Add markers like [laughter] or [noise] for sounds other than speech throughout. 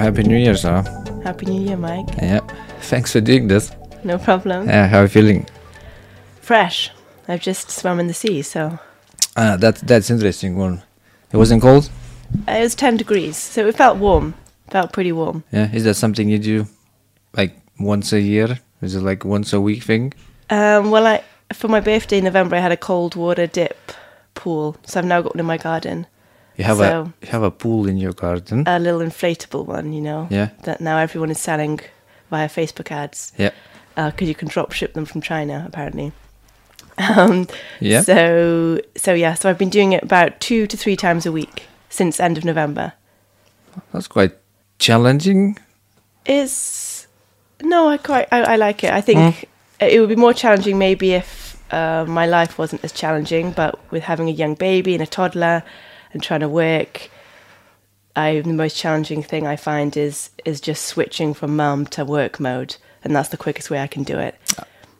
Happy New Year, Sarah. Happy New Year, Mike. Yeah. Thanks for doing this. No problem. Yeah, how are you feeling? Fresh. I've just swum in the sea, so Uh, that, that's interesting one. It wasn't cold? uh, it was 10 degrees, so it felt warm. Felt pretty warm. Yeah. Is that something you do like once a year? Is it like once a week thing? Um, well, I for my birthday in November, I had a cold water dip pool, so I've now got one in my garden. You have So- a you have a pool in your garden. A little inflatable one, you know, yeah. that now everyone is selling via Facebook ads Yeah. because you can drop ship them from China, apparently. [laughs] Um, Yeah. So, so yeah, so I've been doing it about two to three times a week since end of November. That's quite challenging. is no i quite i, I like it i think it would be more challenging maybe if uh, my life wasn't as challenging but with having a young baby and a toddler and trying to work i the most challenging thing i find is is just switching from mum to work mode and that's the quickest way i can do it.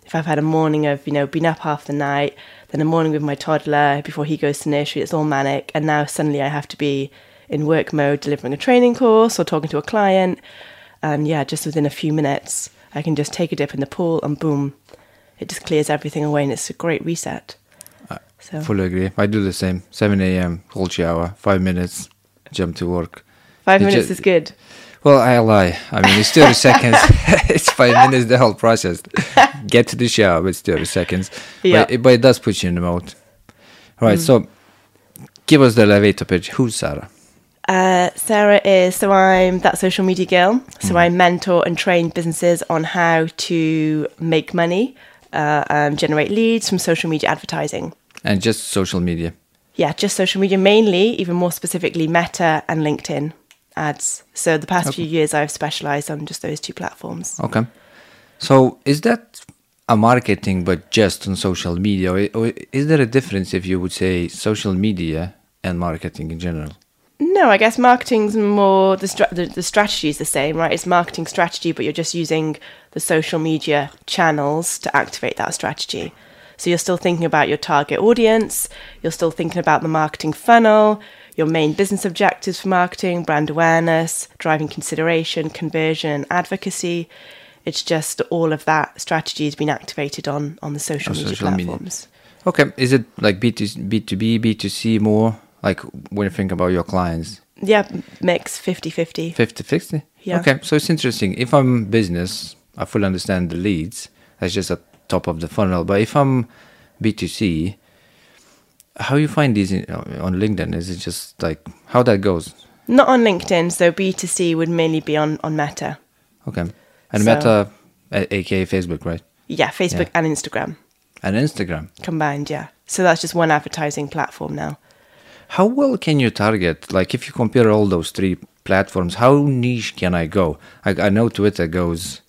If i've had a morning of you know been up half the night then a morning with my toddler before he goes to nursery it's all manic and now suddenly i have to be in work mode delivering a training course or talking to a client. And yeah, just within a few minutes, I can just take a dip in the pool and boom, it just clears everything away and it's a great reset. So Fully agree. I do the same. 7 a.m. cold shower, five minutes, jump to work. five minutes ju- is good. Well, I lie. I mean, it's 30 [laughs] seconds. [laughs] it's five minutes, the whole process. [laughs] Get to the shower, it's 30 seconds. Yeah. But, it, but it does put you in the mode. All right, so give us the elevator pitch. Who's Sarah? Uh, Sarah is so I'm that social media girl. So I mentor and train businesses on how to make money, uh, and generate leads from social media advertising. And just social media. Yeah, just social media mainly, even more specifically Meta and LinkedIn ads. So the past few years I've specialized on just those two platforms. Okay. So is that a marketing, but just on social media? Or or is there a difference if you would say social media and marketing in general? No, I guess marketing's more the, stra- the the strategy is the same, right? It's marketing strategy, but you're just using the social media channels to activate that strategy. So you're still thinking about your target audience, you're still thinking about the marketing funnel, your main business objectives for marketing, brand awareness, driving consideration, conversion, advocacy. It's just all of that strategy has been activated on on the social On media social media. platforms. Okay. Is it like B2, B2B, B2C more? Like when you think about your clients? Yeah, mix 50-50. 50 50? Yeah. Okay, so it's interesting. If I'm business, I fully understand the leads. That's just at top of the funnel. But if I'm B2C, how you find these in, uh, on LinkedIn? Is it just like how that goes? Not on LinkedIn, so B2C would mainly be on, on Meta. Okay. And So- Meta, aka Facebook, right? Yeah, Facebook Yeah. and Instagram And Instagram. combined, yeah. So that's just one advertising platform now. How well can you target? Like, if you compare all those three platforms, how niche can I go? I, I know Twitter goes,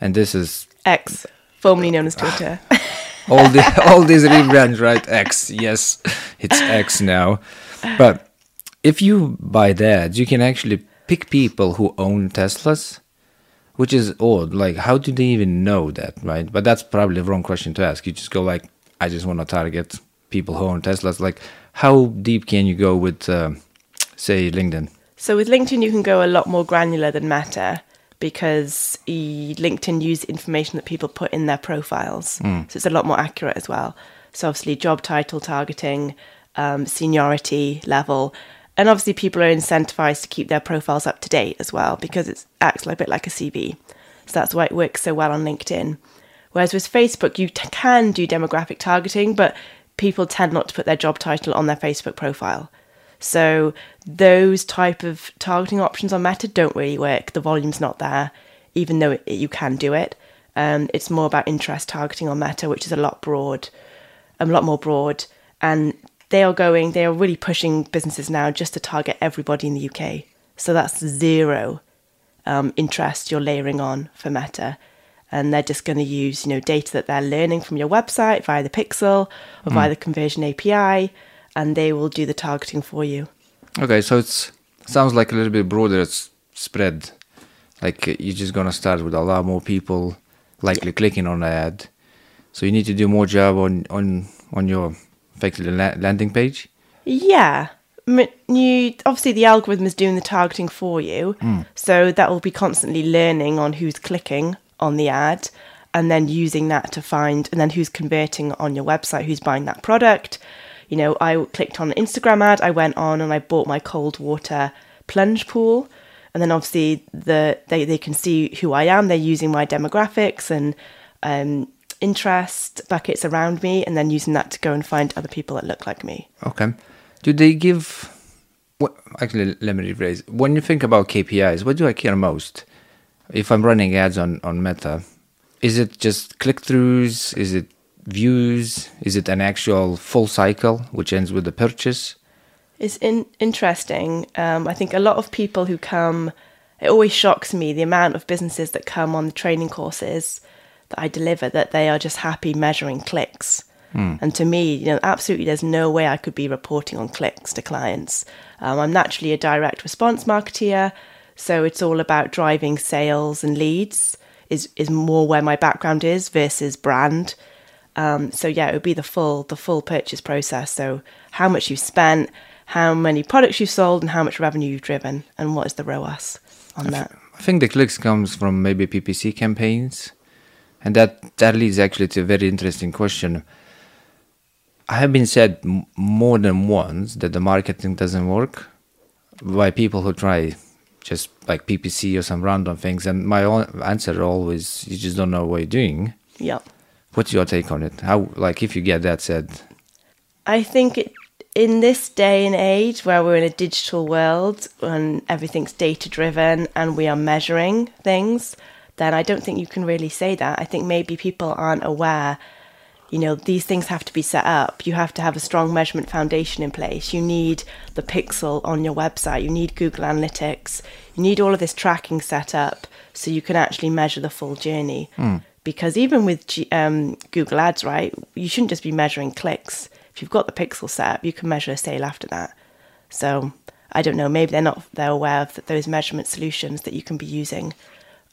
and this is X, formerly known as Twitter. [laughs] all the all these rebrands, right? X, yes, it's X now. But if you buy that, you can actually pick people who own Teslas, which is odd. Like, how do they even know that, right? But that's probably the wrong question to ask. You just go like, I just want to target people who own Teslas. Like, how deep can you go with, uh, say, LinkedIn? so with LinkedIn, you can go a lot more granular than Meta because LinkedIn use information that people put in their profiles. So it's a lot more accurate as well. So obviously, job title targeting, um, seniority level. And obviously, people are incentivized to keep their profiles up to date as well because it acts like a bit like a CV. So that's why it works so well on LinkedIn. Whereas with Facebook, you t- can do demographic targeting, but people tend not to put their job title on their Facebook profile. So those type of targeting options on Meta don't really work. The volume's not there, even though it, you can do it. Um, it's more about interest targeting on Meta, which is a lot broad, a lot more broad, and they are going. They are really pushing businesses now just to target everybody in the UK. So that's zero um, interest you're layering on for Meta. And they're just going to use, you know, data that they're learning from your website via the Pixel or via the Conversion API, and they will do the targeting for you. Okay, so it sounds like a little bit broader spread. Like uh, you're just gonna start with a lot more people likely clicking on the ad. So you need to do more job on on on your effectively la- landing page. Yeah, you obviously the algorithm is doing the targeting for you, so that will be constantly learning on who's clicking on the ad, and then using that to find, and then who's converting on your website, who's buying that product. You know, I clicked on an Instagram ad, I went on and I bought my cold water plunge pool, and then obviously the they they can see who I am. They're using my demographics and um, interest buckets around me, and then using that to go and find other people that look like me. Okay. Do they give? Actually? Let me rephrase. When you think about KPIs, what do I care most? If I'm running ads on on Meta, is it just click throughs? Is it views? Is it an actual full cycle which ends with the purchase? It's in, interesting. Um, I think a lot of people who come, it always shocks me the amount of businesses that come on the training courses that I deliver that they are just happy measuring clicks. And to me, you know, absolutely, there's no way I could be reporting on clicks to clients. Um, I'm naturally a direct response marketeer, so it's all about driving sales and leads. Is is more where my background is versus brand. Um, so yeah, it would be the full the full purchase process. So how much you've spent, how many products you've sold, and how much revenue you've driven, and what is the ROAS on that. I think the clicks comes from maybe PPC campaigns, and that that leads actually to a very interesting question. I have been said m- more than once that the marketing doesn't work by people who try just like PPC or some random things, and my own answer always you just don't know what you're doing. Yep. What's your take on it? How like if you get that said? I think it, in this day and age where we're in a digital world and everything's data driven and we are measuring things, then I don't think you can really say that. I think maybe people aren't aware. You know, these things have to be set up. You have to have a strong measurement foundation in place. You need the pixel on your website. You need Google Analytics. You need all of this tracking set up so you can actually measure the full journey. Hmm. Because even with G- um, Google Ads, right, you shouldn't just be measuring clicks. If you've got the pixel set up, you can measure a sale after that. So I don't know. Maybe they're not they're aware of th- those measurement solutions that you can be using.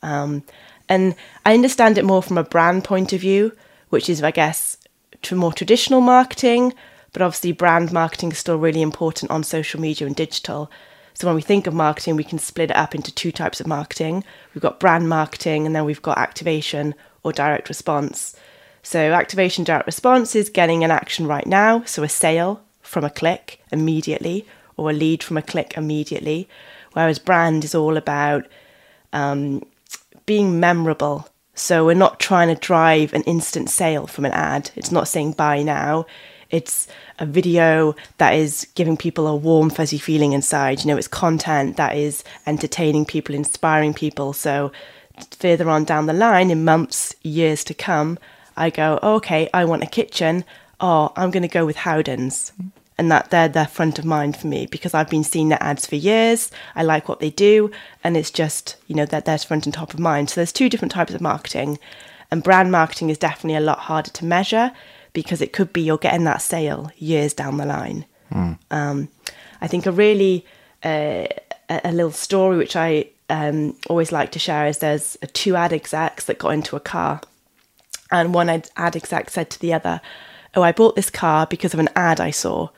Um, and I understand it more from a brand point of view, which is, I guess, to more traditional marketing. But obviously, brand marketing is still really important on social media and digital. So when we think of marketing, we can split it up into two types of marketing. We've got brand marketing, and then we've got activation or direct response. So activation direct response is getting an action right now, so a sale from a click immediately or a lead from a click immediately. Whereas brand is all about um, being memorable. So we're not trying to drive an instant sale from an ad. It's not saying buy now. It's a video that is giving people a warm, fuzzy feeling inside. You know, it's content that is entertaining people, inspiring people. So further on down the line, in months, years to come, I go, oh, okay, I want a kitchen. Oh, I'm going to go with Howdens. And that they're they're front of mind for me because I've been seeing their ads for years. I like what they do, and it's just you know that they're front and top of mind. So there's two different types of marketing, and brand marketing is definitely a lot harder to measure because it could be you're getting that sale years down the line. Um, I think a really uh, a, a little story which I um, always like to share is there's two ad execs that got into a car, and one ad exec said to the other, "Oh, I bought this car because of an ad I saw,"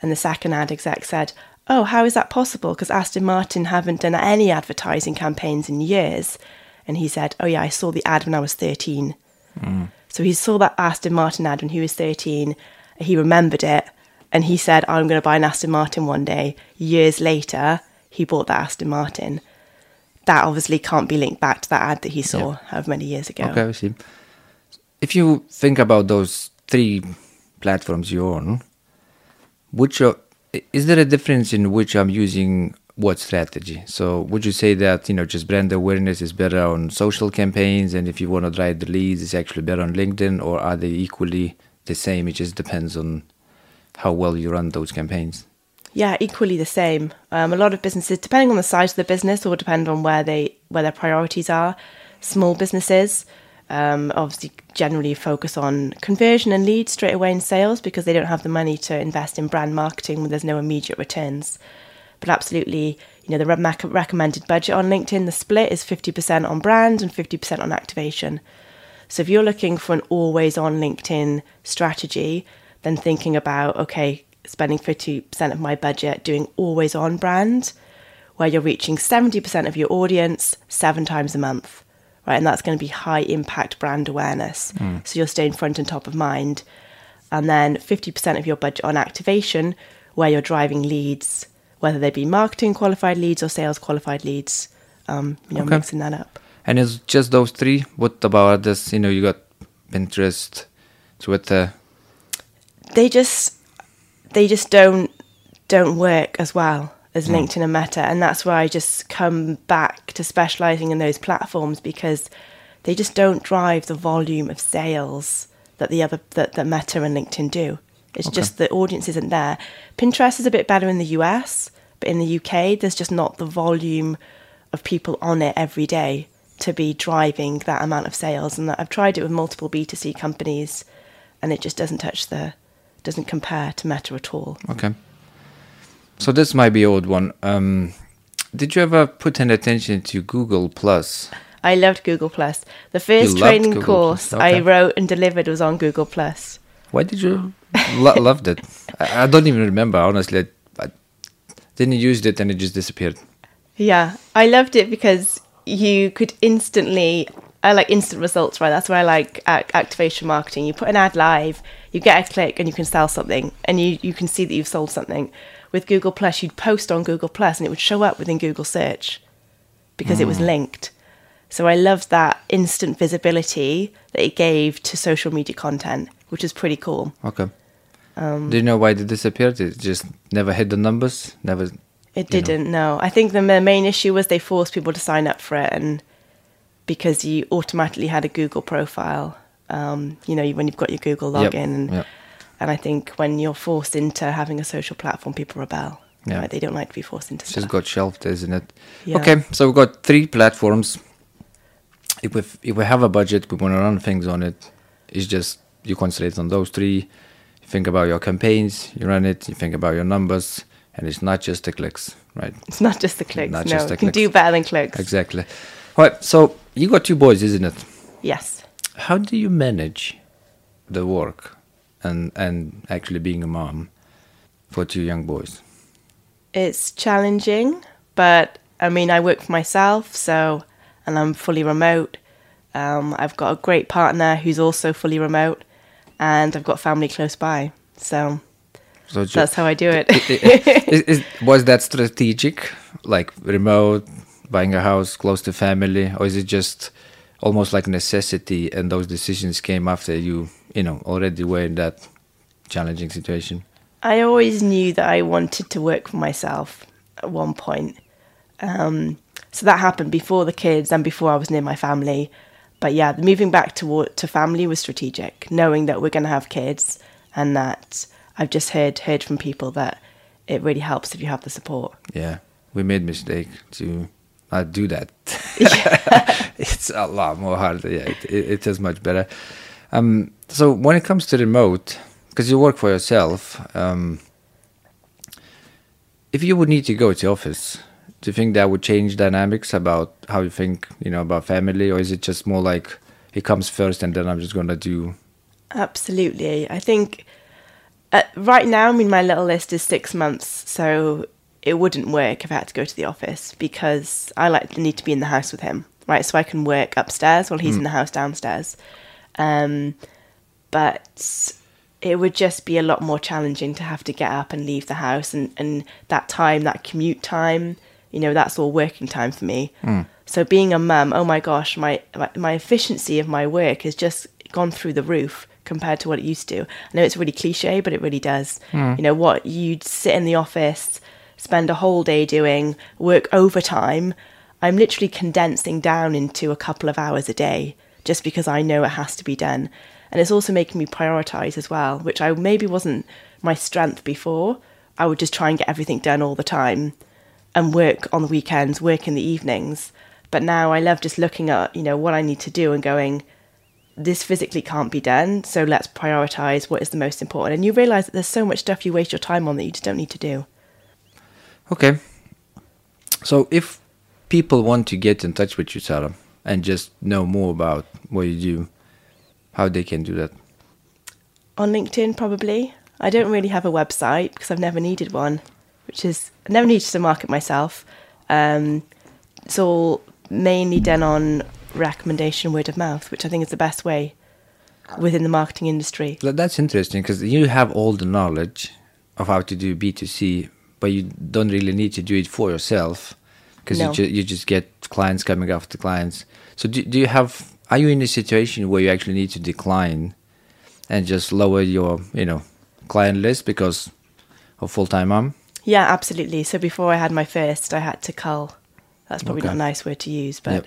and the second ad exec said, "Oh, how is that possible? Because Aston Martin haven't done any advertising campaigns in years." And he said, "Oh yeah, I saw the ad when I was 13." So he saw that Aston Martin ad when he was 13. He remembered it and he said, I'm going to buy an Aston Martin one day. Years later, he bought that Aston Martin. That obviously can't be linked back to that ad that he saw however many years ago. Okay, I see. If you think about those three platforms you're on, which are, is there a difference in which I'm using what strategy? So would you say that you know just brand awareness is better on social campaigns, and if you want to drive the leads, it's actually better on LinkedIn, or are they equally the same? It just depends on how well you run those campaigns. Yeah, equally the same. Um, a lot of businesses, depending on the size of the business or depend on where they where their priorities are, small businesses um, obviously generally focus on conversion and leads straight away in sales because they don't have the money to invest in brand marketing when there's no immediate returns. But absolutely, you know, the re- recommended budget on LinkedIn, the split is 50% on brand and 50% on activation. So if you're looking for an always on LinkedIn strategy, then thinking about, okay, spending 50% of my budget doing always on brand, where you're reaching 70% of your audience seven times a month, right? And that's going to be high impact brand awareness. So you're staying front and top of mind. And then 50% of your budget on activation, where you're driving leads, whether they be marketing qualified leads or sales qualified leads, um, you know, Okay. mixing that up. And it's just those three. What about this? You know, you got Pinterest, Twitter. they just they just don't don't work as well as mm. LinkedIn and Meta, and that's why I just come back to specializing in those platforms because they just don't drive the volume of sales that the other that, that Meta and LinkedIn do. It's just the audience isn't there. Pinterest is a bit better in the US, but in the UK, there's just not the volume of people on it every day to be driving that amount of sales. And I've tried it with multiple B2C companies, and it just doesn't touch the doesn't compare to Meta at all. Okay. So this might be old one. Um, did you ever put any attention to Google Plus? I loved Google Plus. The first training Google course okay. I wrote and delivered was on Google Plus. Why did you lo- [laughs] loved it? I, I don't even remember honestly. I, I didn't use it and it just disappeared. Yeah, I loved it because you could instantly. I like instant results, right? That's why I like ac- activation marketing. You put an ad live, you get a click, and you can sell something, and you you can see that you've sold something. With Google Plus, you'd post on Google Plus, and it would show up within Google Search because it was linked. So I loved that instant visibility that it gave to social media content, which is pretty cool. Okay. Um, Do you know why it disappeared? It just never hit the numbers. Never. It didn't. No, I think the main issue was they forced people to sign up for it, and because you automatically had a Google profile, um, you know, when you've got your Google Yep, login, and, yep. and I think when you're forced into having a social platform, people rebel. Yeah. Right? They don't like to be forced into It's just got shelved, isn't it? Yeah. Okay, so we've got three platforms. If we if we have a budget, we want to run things on it. It's just you concentrate on those three. You think about your campaigns, you run it. You think about your numbers, and it's not just the clicks, right? It's not just the clicks. Not no, just the you can do better than clicks. Exactly. All right. So you got two boys, isn't it? Yes. How do you manage the work and and actually being a mom for two young boys? It's challenging, but I mean, I work for myself, so, and I'm fully remote. Um, I've got a great partner who's also fully remote, and I've got family close by. So So that's how I do it. is, is, was that strategic, like remote, buying a house close to family, or is it just almost like necessity, and those decisions came after you, you know, already were in that challenging situation? I always knew that I wanted to work for myself at one point. Um, so that happened before the kids and before I was near my family. But yeah, the moving back to to family was strategic, knowing that we're going to have kids and that I've just heard heard from people that it really helps if you have the support. Yeah, we made mistake to not do that. [laughs] it's a lot more hard. Yeah, it, it, it is much better. Um, so when it comes to remote, because you work for yourself, um, if you would need to go to office, do you think that would change dynamics about how you think, you know, about family, or is it just more like it comes first and then I'm just gonna do? Absolutely. I think uh, right now, I mean, my little list is six months, so it wouldn't work if I had to go to the office because I like need to be in the house with him, right? So I can work upstairs while he's hmm. in the house downstairs. Um, but it would just be a lot more challenging to have to get up and leave the house, and, and that time, that commute time, you know, that's all working time for me. Hmm. So being a mum, oh my gosh, my, my my efficiency of my work has just gone through the roof compared to what it used to. I know it's really cliche, but it really does. Hmm. You know, what you'd sit in the office, spend a whole day doing, work overtime. I'm literally condensing down into a couple of hours a day just because I know it has to be done. And it's also making me prioritize as well, which I maybe wasn't my strength before. I would just try and get everything done all the time and work on the weekends, work in the evenings. But now I love just looking at, you know, what I need to do and going, this physically can't be done, so let's prioritize what is the most important. And you realize that there's so much stuff you waste your time on that you just don't need to do. Okay. So if people want to get in touch with you, Sarah, and just know more about what you do, how they can do that? On LinkedIn, probably. I don't really have a website because I've never needed one, which is I never needed to market myself. Um, it's all mainly done on recommendation, word of mouth, which I think is the best way within the marketing industry. That's interesting because you have all the knowledge of how to do B2C, but you don't really need to do it for yourself because No. you, ju- you just get clients coming after clients. So do, do you have, are you in a situation where you actually need to decline and just lower your, you know, client list because of full-time mom? Yeah, absolutely. So before I had my first, I had to cull. That's probably Okay. not a nice word to use, but Yep.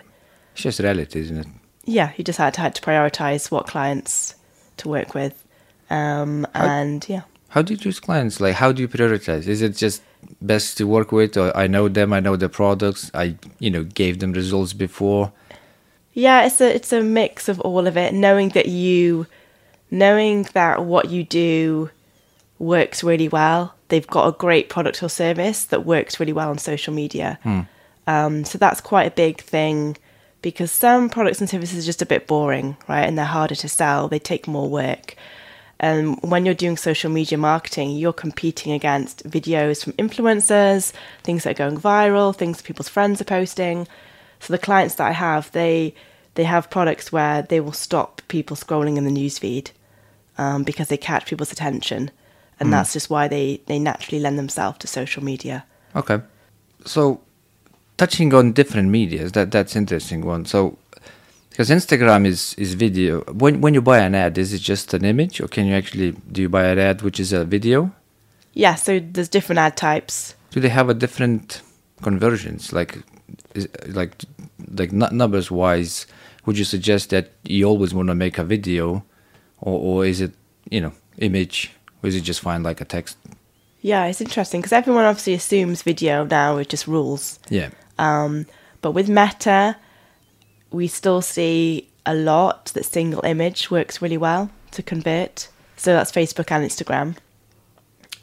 It's just reality, isn't it? yeah, you just had to, had to prioritize what clients to work with. Um, and yeah. How do you choose clients? Like, how do you prioritize? Is it just best to work with, or I know them, I know the products, I, you know, gave them results before? Yeah, it's a it's a mix of all of it. Knowing that you, knowing that what you do works really well. They've got a great product or service that works really well on social media. Um, so that's quite a big thing because some products and services are just a bit boring, right? And they're harder to sell. They take more work. And when you're doing social media marketing, you're competing against videos from influencers, things that are going viral, things people's friends are posting. So the clients that I have, they they have products where they will stop people scrolling in the newsfeed um, because they catch people's attention, and that's just why they they naturally lend themselves to social media. Okay. So, touching on different medias, that that's interesting one. So, because Instagram is is video. When when you buy an ad, is it just an image, or can you actually do you buy an ad which is a video? Yeah, so there's different ad types. Do they have a different conversions? Like, is, like like nu- numbers wise, would you suggest that you always want to make a video, or or is it you know image, or is it just fine like a text? Yeah, it's interesting because everyone obviously assumes video now with just rules. Yeah. Um, but with Meta, we still see a lot that single image works really well to convert. So that's Facebook and Instagram.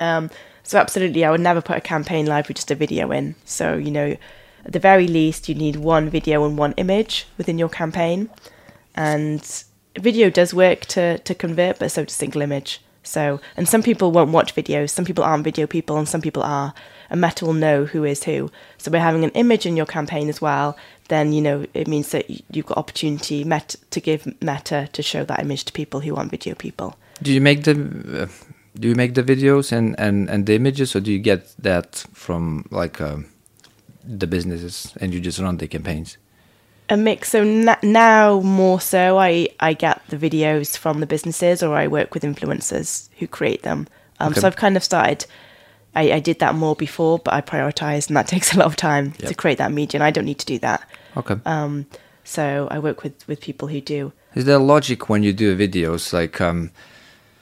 Um, so absolutely, I would never put a campaign live with just a video in. So you know, at the very least, you need one video and one image within your campaign, and video does work to to convert, but so does single image. So, and some people won't watch videos. Some people aren't video people, and some people are. And Meta will know who is who. So, by having an image in your campaign as well, then you know it means that you've got opportunity Meta to give Meta to show that image to people who aren't video people. Do you make the uh, do you make the videos and, and, and the images, or do you get that from like um, the businesses and you just run the campaigns? a mix. So n- now more so, I I get the videos from the businesses, or I work with influencers who create them. Um, Okay. So I've kind of started. I, I did that more before, but I prioritized, and that [laughs] takes a lot of time to create that media, and I don't need to do that. Okay. Um, so I work with with people who do. Is there logic when you do videos? Like um,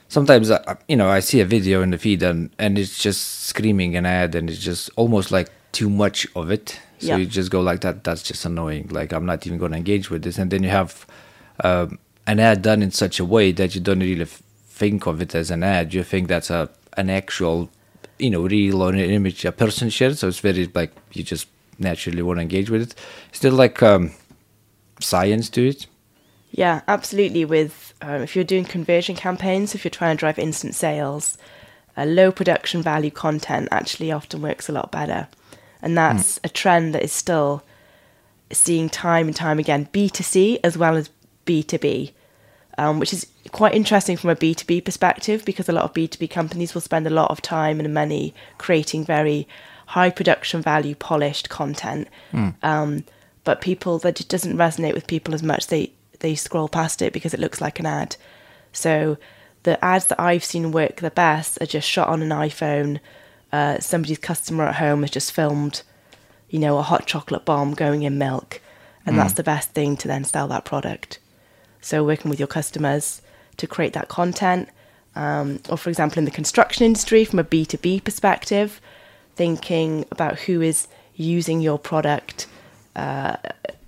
sometimes I, you know I see a video in the feed and and it's just screaming an ad and it's just almost like too much of it. So Yeah. you just go like that. That's just annoying. Like I'm not even going to engage with this. And then you have um, an ad done in such a way that you don't really f- think of it as an ad. You think that's a an actual, you know, reel or an image a person shared. So it's very like you just naturally want to engage with it. Is there like um, science to it? Yeah, absolutely. With um, if you're doing conversion campaigns, if you're trying to drive instant sales, uh, low production value content actually often works a lot better, and that's a trend that is still seeing time and time again, B two C as well as B two B, um, which is quite interesting from a B two B perspective because a lot of B two B companies will spend a lot of time and money creating very high production value, polished content. Um, but people that it doesn't resonate with people as much. They they scroll past it because it looks like an ad. So the ads that I've seen work the best are just shot on an iPhone. Uh, somebody's customer at home has just filmed, you know, a hot chocolate bomb going in milk, and that's the best thing to then sell that product. So working with your customers to create that content, um, or for example in the construction industry from a B two B perspective, thinking about who is using your product uh,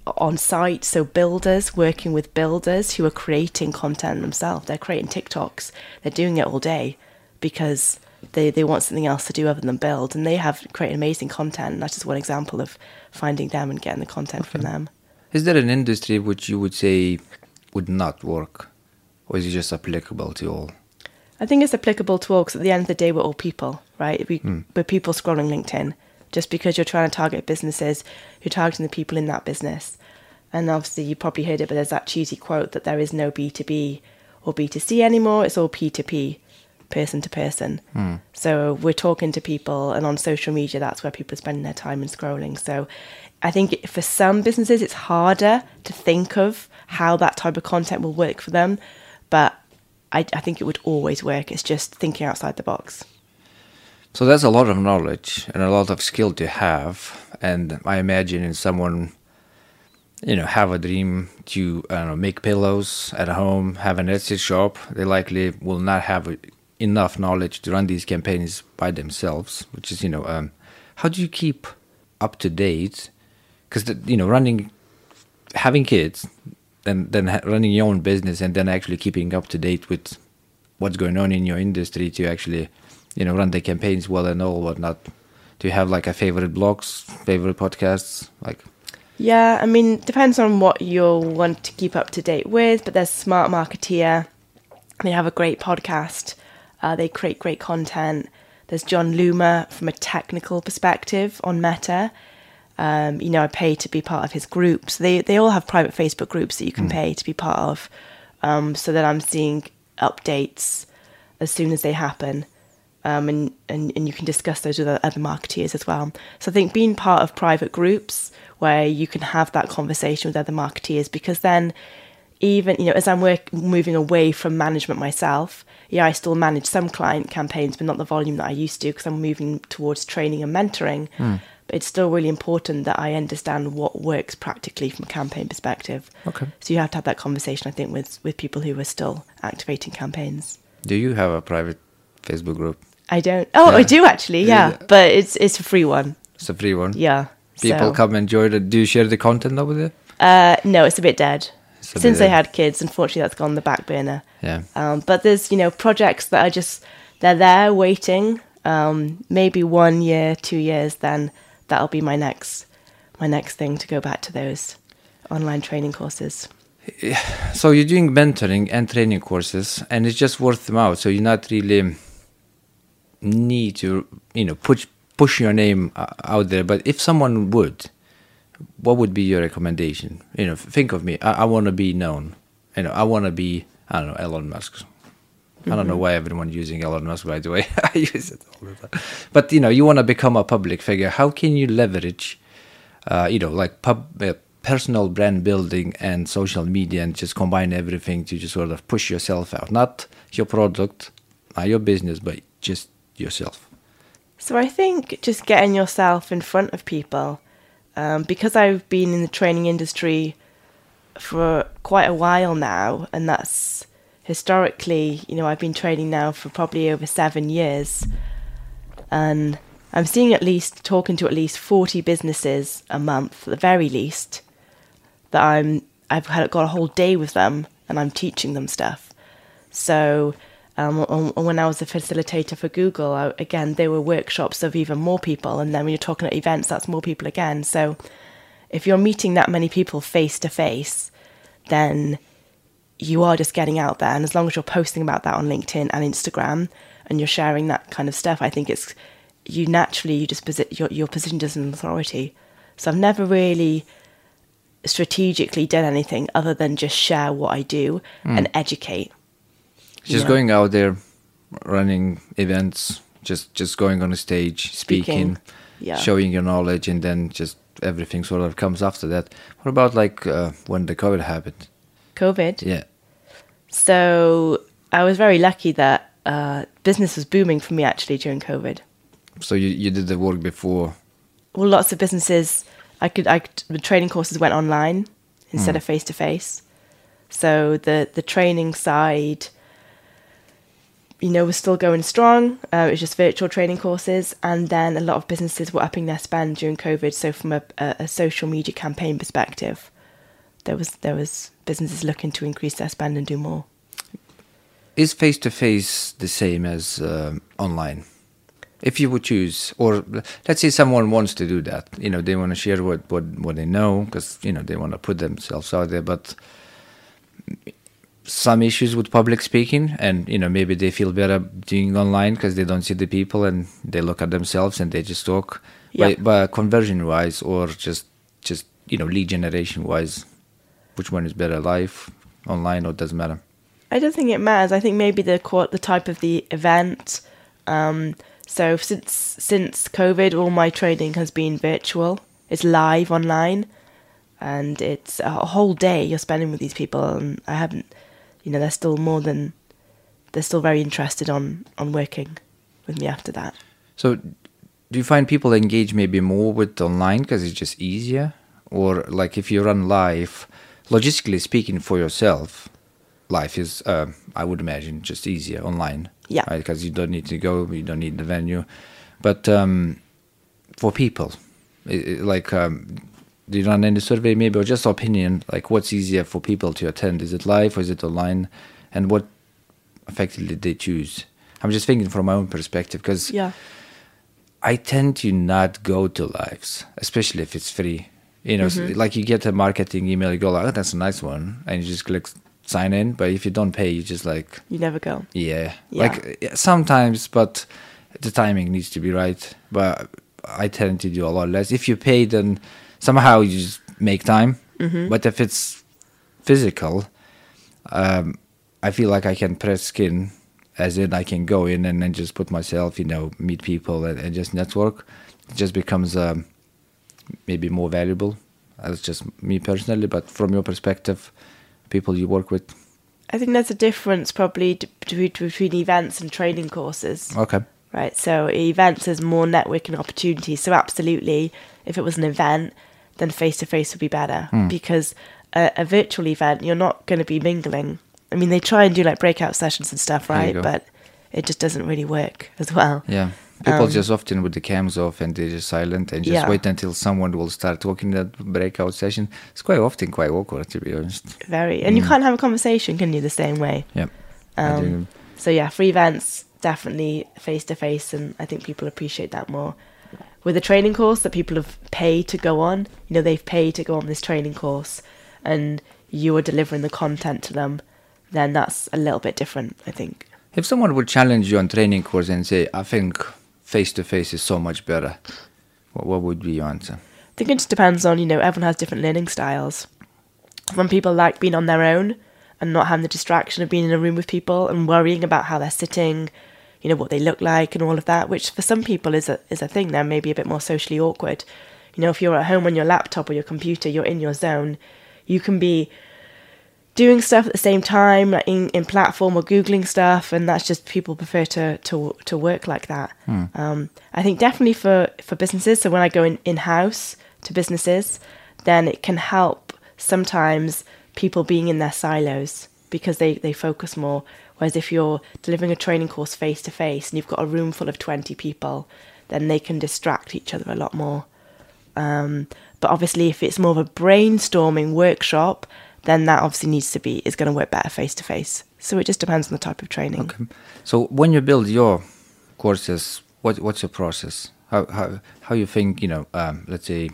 on site. So builders working with builders who are creating content themselves. They're creating TikToks. They're doing it all day because they, they want something else to do other than build, and they have created amazing content. That's just one example of finding them and getting the content from them. Is there an industry which you would say would not work, or is it just applicable to all? I think it's applicable to all because at the end of the day, we're all people, right? We, hmm. We're people scrolling LinkedIn. Just because you're trying to target businesses, you're targeting the people in that business. And obviously, you probably heard it, but there's that cheesy quote that there is no B2B or B2C anymore. It's all P2P, person to person. Hmm. So we're talking to people, and on social media, that's where people are spending their time and scrolling. So I think for some businesses, it's harder to think of how that type of content will work for them. But I, I think it would always work. It's just thinking outside the box. So that's a lot of knowledge and a lot of skill to have. And I imagine in someone, you know, have a dream to I don't know, make pillows at home, have an Etsy shop, they likely will not have enough knowledge to run these campaigns by themselves. Which is, you know, um, how do you keep up to date? Because you know, running, having kids, then then running your own business, and then actually keeping up to date with what's going on in your industry to actually, you know, run the campaigns well and all whatnot. Do you have like a favorite blogs, favorite podcasts? Like, Yeah, I mean, depends on what you'll want to keep up to date with, but there's Smart Marketeer. They have a great podcast. Uh, they create great content. There's Jon Loomer from a technical perspective on Meta. Um, you know, I pay to be part of his groups. They they all have private Facebook groups that you can pay to be part of, um, so that I'm seeing updates as soon as they happen um, and, and, and you can discuss those with other marketeers as well. So I think being part of private groups where you can have that conversation with other marketeers, because then even you know as I'm work, moving away from management myself, yeah, I still manage some client campaigns, but not the volume that I used to because I'm moving towards training and mentoring. But it's still really important that I understand what works practically from a campaign perspective. Okay. So you have to have that conversation, I think, with with people who are still activating campaigns. do you have a private Facebook group? I don't. Oh, I do actually. Yeah, Yeah. but it's it's a free one. It's a free one. Yeah. People so, come enjoy it. Do you share the content over there? Uh, no, it's a bit dead. A Since bit I dead. had kids, unfortunately, that's gone on the back burner. Yeah. Um, but there's you know projects that are just they're there waiting. Um, maybe one year, two years, then that'll be my next my next thing to go back to those online training courses. [sighs] So you're doing mentoring and training courses, and it's just worth them out. So you're not really need to, you know, push push your name uh, out there. But if someone would, what would be your recommendation? You know, think of me. I, I want to be known. You know, I want to be. I don't know, Elon Musk. I don't know why everyone's using Elon Musk. By the way, [laughs] I use it all the time. But you know, you want to become a public figure. How can you leverage, uh, you know, like pub, uh, personal brand building and social media, and just combine everything to just sort of push yourself out, not your product, not your business, but just yourself. So I think just getting yourself in front of people, um, because I've been in the training industry for quite a while now, and that's historically, you know, I've been training now for probably over seven years, and I'm seeing at least talking to at least forty businesses a month, at the very least, that I'm I've had got a whole day with them, and I'm teaching them stuff. So, um, when I was a facilitator for Google, I, again, there were workshops of even more people. And then when you're talking at events, that's more people again. So, if you're meeting that many people face to face, then you are just getting out there. And as long as you're posting about that on LinkedIn and Instagram and you're sharing that kind of stuff, I think it's you naturally, you just posi- you're, you're positioned as an authority. So, I've never really strategically done anything other than just share what I do and educate. Just Yeah. going out there, running events, just just going on a stage, speaking, Speaking, yeah. showing your knowledge, and then just everything sort of comes after that. What about like uh, when the COVID happened? COVID. Yeah, So I was very lucky that uh, business was booming for me actually during COVID. so you you did the work before. Well, lots of businesses, I could, I could, the training courses went online instead of face to face. So the the training side, you know, was still going strong. Uh, it was just virtual training courses, and then a lot of businesses were upping their spend during COVID. So from a, a, a social media campaign perspective, there was there was businesses looking to increase their spend and do more. Is face to face the same as um online? If you would choose, or let's say someone wants to do that, you know, they want to share what what what they know because you know they want to put themselves out there, but some issues with public speaking, and you know maybe they feel better doing online because they don't see the people and they look at themselves and they just talk. Yeah. But, but conversion wise, or just just you know lead generation wise, which one is better, live, online, or doesn't matter? I don't think it matters. I think maybe the the type of the event. Um, so since since COVID, all my training has been virtual. It's live online, and it's a whole day you're spending with these people. And I haven't, you know, they're still more than they're still very interested on on working with me after that. So, do you find people engage maybe more with online because it's just easier, or like if you run live, logistically speaking, for yourself, life is, uh, I would imagine, just easier online. Yeah. Because you don't need to go, you don't need the venue, but um, for people, i i- like, um, do you run any survey maybe or just opinion? Like, what's easier for people to attend? Is it live or is it online? And what effectively they choose? I'm just thinking from my own perspective because Yeah. I tend to not go to lives, especially if it's free. You know, Mm-hmm. like you get a marketing email, you go like, "Oh, that's a nice one," and you just click sign in. But if you don't pay, you just like, You never go. yeah, Yeah. like sometimes, but the timing needs to be right. But I tend to do a lot less. If you pay, then somehow you just make time. Mm-hmm. But if it's physical, um, I feel like I can press skin, as in I can go in and then just put myself, you know, meet people and, and just network. It just becomes um, maybe more valuable. That's just me personally, but from your perspective, people you work with. I think there's a difference probably between between events and training courses. Okay. right? So events is more networking opportunities. So absolutely, if it was an event, then face to face would be better hmm. because a, a virtual event you're not going to be mingling. I mean, they try and do like breakout sessions and stuff, right? But it just doesn't really work as well. Yeah. People Um, just often with the cams off and they're just silent and just Yeah. wait until someone will start talking in that breakout session. It's quite often quite awkward to be honest. Very, and you can't have a conversation, can you? The same way. Yeah. Um. So yeah, free events, definitely face to face, and I think people appreciate that more. With a training course that people have paid to go on, you know, they've paid to go on this training course, and you are delivering the content to them, then that's a little bit different, I think. If someone would challenge you on training course and say, I think face to face is so much better, what, what would be your answer? I think it just depends on, you know, everyone has different learning styles. Some people like being on their own and not having the distraction of being in a room with people and worrying about how they're sitting, you know, what they look like and all of that, which for some people is a is a thing. They're maybe a bit more socially awkward. You know, if you're at home on your laptop or your computer, you're in your zone, you can be doing stuff at the same time like in, in platform or googling stuff and that's just people prefer to to, to work like that. Um, i think definitely for for businesses so when i go in in-house to businesses then it can help sometimes people being in their silos because they they focus more. Whereas if you're delivering a training course face to face and you've got a room full of 20 people then they can distract each other a lot more. Um, but obviously, if it's more of a brainstorming workshop, then that obviously needs to be is going to work better face to face. So it just depends on the type of training. So when you build your courses, what what's your process? How how how you think? You know, um, let's say,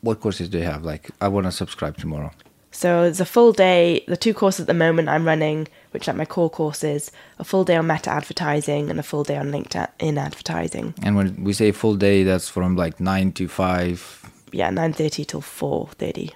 what courses do you have? Like, I want to subscribe tomorrow. So it's a full day. The two courses at the moment I'm running, which are my core courses, a full day on meta advertising and a full day on LinkedIn advertising. And when we say full day, that's from like nine to five. Yeah, nine thirty till four thirty.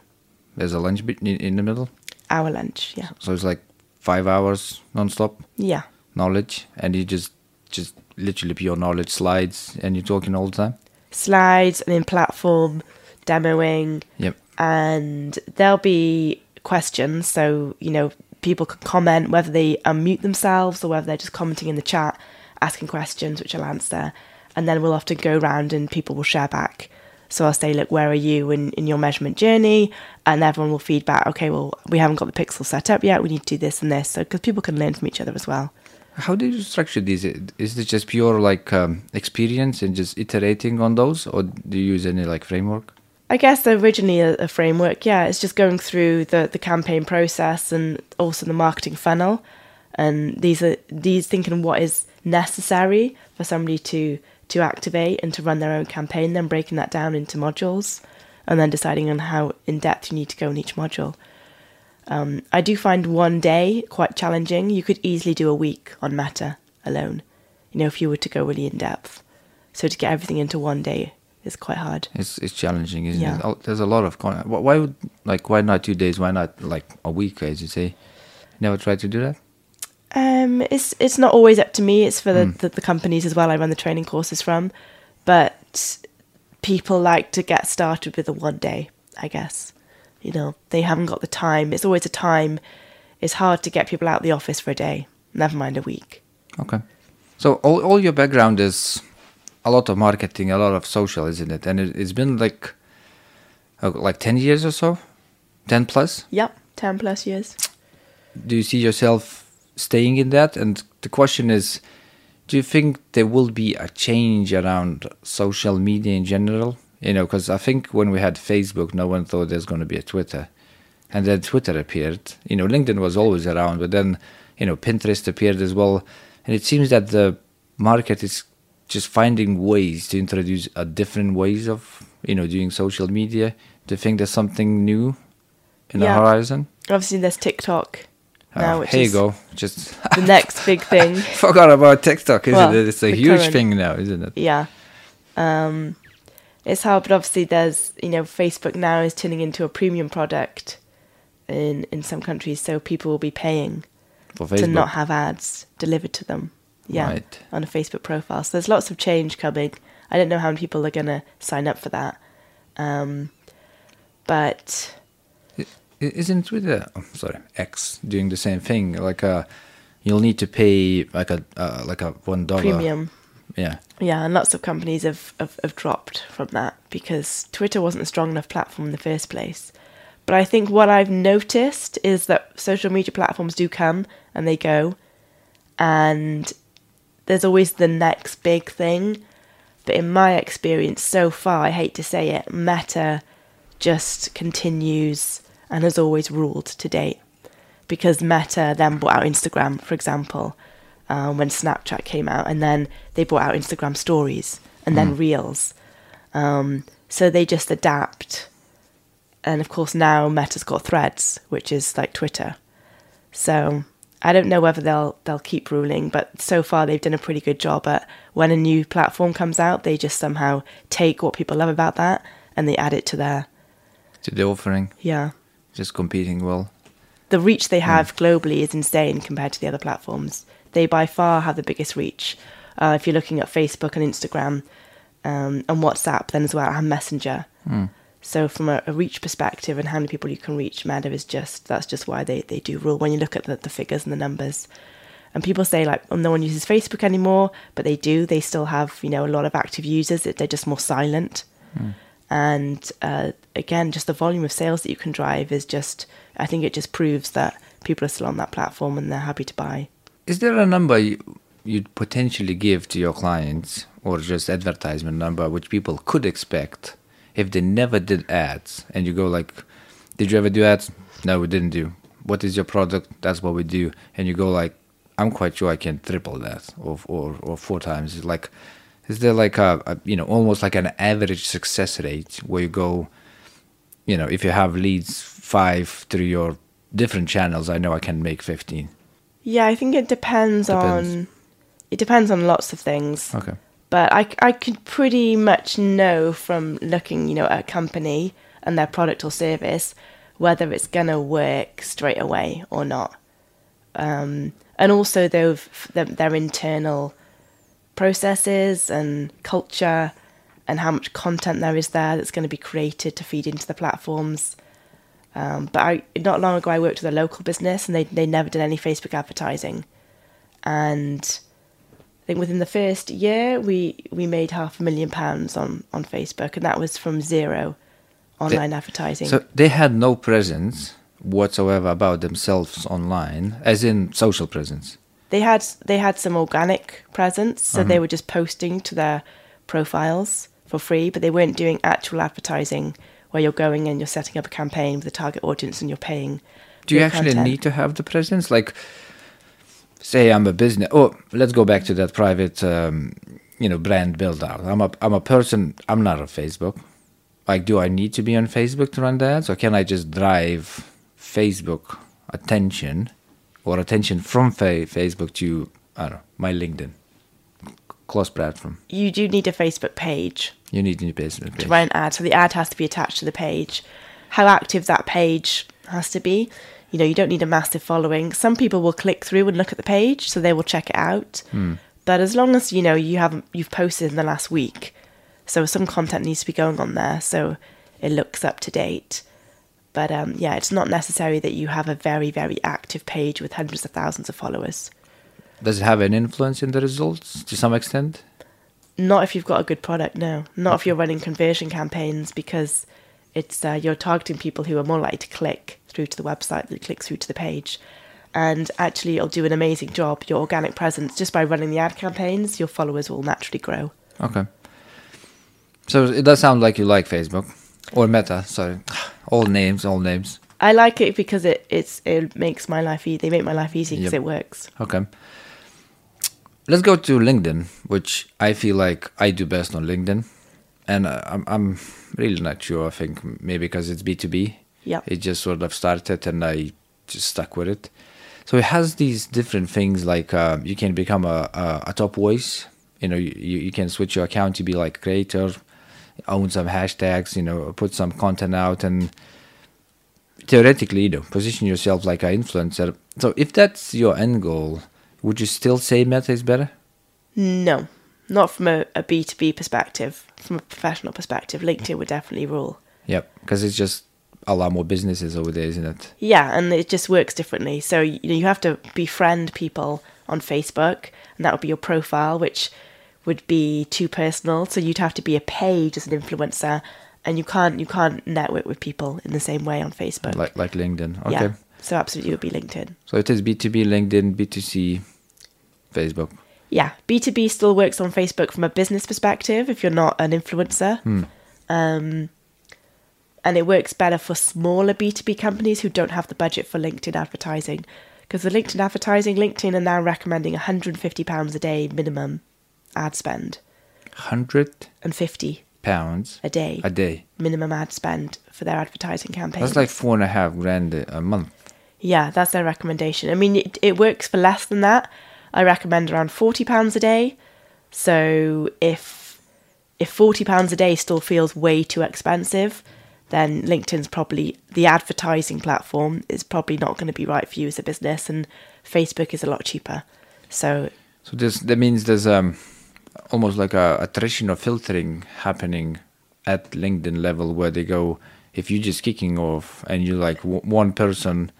There's a lunch bit in, in the middle, Our lunch. Yeah, so it's like five hours non-stop yeah, knowledge, and you just just literally pure knowledge slides, and you're talking all the time. slides and then platform demoing. Yep. and there'll be questions. So, you know, people can comment whether they unmute themselves or whether they're just commenting in the chat, asking questions, which I'll answer. And then we'll often go around and people will share back. So I'll say, look, where are you in, in your measurement journey? And everyone will feedback, okay, well, we haven't got the pixel set up yet. We need to do this and this. So, because people can learn from each other as well. How do you structure these? Is it just pure like um, experience and just iterating on those, or do you use any like framework? I guess originally a, a framework, yeah, it's just going through the, the campaign process and also the marketing funnel. And these are these thinking what is necessary for somebody to to activate and to run their own campaign, then breaking that down into modules and then deciding on how in depth you need to go in each module. Um, I do find one day quite challenging. You could easily do a week on Meta alone, you know, if you were to go really in depth. So to get everything into one day is quite hard. It's it's challenging, isn't Yeah. it? Oh, There's a lot of con- why would like why not two days? Why not like a week? As you say, never tried to do that. Um, it's it's not always up to me. It's for the, the, the companies as well. I run the training courses from, but people like to get started with a one day. I guess, you know, they haven't got the time. It's always a time. It's hard to get people out of the office for a day. Never mind a week. Okay. So all all your background is a lot of marketing, a lot of social, isn't it? And it, it's been like uh, like ten years or so, ten plus. Yep, ten plus years. Do you see yourself staying in that? And the question is, do you think there will be a change around social media in general? You know, because I think when we had Facebook, no one thought there's going to be a Twitter, and then Twitter appeared. You know, LinkedIn was always around, but then you know Pinterest appeared as well, and it seems that the market is just finding ways to introduce a different ways of you know doing social media. Do you think there's something new in the horizon? Obviously, there's TikTok now, Oh, here you go. Just the next big [laughs] thing. forgot about TikTok, isn't Well, it? It's a huge current- thing now, isn't it? Yeah. Um, it's hard, but obviously there's, you know, Facebook now is turning into a premium product in, in some countries, so people will be paying For to not have ads delivered to them. Yeah. Right. On a Facebook profile. So there's lots of change coming. I don't know how many people are going to sign up for that. Um, but Isn't Twitter, oh, sorry, X doing the same thing? Like a, you'll need to pay like a uh, like a one dollar premium. Yeah, Yeah, and lots of companies have, have, have dropped from that because Twitter wasn't a strong enough platform in the first place. But I think what I've noticed is that social media platforms do come and they go, and there's always the next big thing. But in my experience so far, I hate to say it, Meta just continues and has always ruled to date. Because Meta then bought out Instagram, for example, um, when Snapchat came out, and then they brought out Instagram stories and then Reels. Um, so they just adapt. And of course, now Meta's got Threads, which is like Twitter. So I don't know whether they'll they'll keep ruling, but so far they've done a pretty good job at when a new platform comes out, they just somehow take what people love about that and they add it to their to the offering, yeah. Just competing well. The reach they have globally is insane compared to the other platforms. They by far have the biggest reach. Uh, if you're looking at Facebook and Instagram um, and WhatsApp, then as well, and Messenger. So from a, a reach perspective and how many people you can reach, Meta is just that's just why they, they do rule when you look at the, the figures and the numbers. And people say like, oh, no one uses Facebook anymore, but they do. They still have you know a lot of active users. They're just more silent. And uh, again, just the volume of sales that you can drive is just, I think it just proves that people are still on that platform and they're happy to buy. Is there a number you, you'd potentially give to your clients, or just advertisement number, which people could expect if they never did ads? And you go like, "Did you ever do ads? No, we didn't do. What is your product? That's what we do." And you go like, "I'm quite sure I can triple that, or or, or four times." Like, is there like a, a you know almost like an average success rate where you go, you know, if you have leads five through your different channels, I know I can make fifteen. Yeah, I think it depends, Depends. on, it depends on lots of things. Okay. But I, I could pretty much know from looking, you know, at a company and their product or service whether it's going to work straight away or not. Um, and also their, their internal processes and culture and how much content there is there that's going to be created to feed into the platforms. Um, but I, not long ago, I worked with a local business and they, they never did any Facebook advertising. And I think within the first year, we, we made half a million pounds on, on Facebook, and that was from zero online advertising. So they had no presence whatsoever about themselves online, as in social presence. They had they had some organic presence, so they were just posting to their profiles for free, but they weren't doing actual advertising where you're going and you're setting up a campaign with a target audience and you're paying. Do you actually content. need to have the presence? Like, say I'm a business. Oh, let's go back to that private, um, you know, brand build out. I'm a I'm a person. I'm not on Facebook. Like, do I need to be on Facebook to run the ads, or can I just drive Facebook attention or attention from fa- Facebook to I don't know my LinkedIn close platform. You do need a Facebook page You need a new business to run an ad, so the ad has to be attached to the page. How active that page has to be, you know, you don't need a massive following. Some people will click through and look at the page, so they will check it out. Hmm. But as long as you know you haven't you've posted in the last week, so some content needs to be going on there, so it looks up to date. But um, yeah, it's not necessary that you have a very very active page with hundreds of thousands of followers. Does it have an influence in the results to some extent? Not if you've got a good product, no. Not if you're running conversion campaigns because it's uh, you're targeting people who are more likely to click through to the website than click through to the page. And actually, it'll do an amazing job. Your organic presence, just by running the ad campaigns, your followers will naturally grow. Okay. So it does sound like you like Facebook or Meta. Sorry, [sighs] all names, all names. I like it because it it's it makes my life easy. They make my life easy because Yep. it works. Okay. Let's go to LinkedIn, which I feel like I do best on LinkedIn, and uh, I'm I'm really not sure. I think maybe because it's B two B. Yeah. It just sort of started, and I just stuck with it. So it has these different things like uh, you can become a, a a top voice. You know, you you you can switch your account to be like creator, own some hashtags. You know, put some content out and theoretically, you know, position yourself like an influencer. So if that's your end goal, would you still say Meta is better? No, not from a, a B2B perspective. From a professional perspective, LinkedIn would definitely rule. Yep, because it's just a lot more businesses over there, isn't it? Yeah, and it just works differently. So you know, you have to befriend people on Facebook, and that would be your profile, which would be too personal. So you'd have to be a page as an influencer, and you can't you can't network with people in the same way on Facebook. Like like LinkedIn. Okay. Yeah, so absolutely, it would be LinkedIn. So it is B two B, LinkedIn, B two C, Facebook. Yeah, B two B still works on Facebook from a business perspective if you're not an influencer. Um, and it works better for smaller B2B companies who don't have the budget for LinkedIn advertising. Because the LinkedIn advertising, LinkedIn are now recommending £150 a day minimum ad spend 150 pounds a day a day. minimum ad spend for their advertising campaign. That's like four and a half grand a month. Yeah, that's their recommendation. I mean, it, it works for less than that. I recommend around forty pounds a day. So if if forty pounds a day still feels way too expensive, then LinkedIn's probably the advertising platform is probably not going to be right for you as a business, and Facebook is a lot cheaper. So So this that means there's um almost like a attrition or filtering happening at LinkedIn level where they go if you're just kicking off and you're like w- one person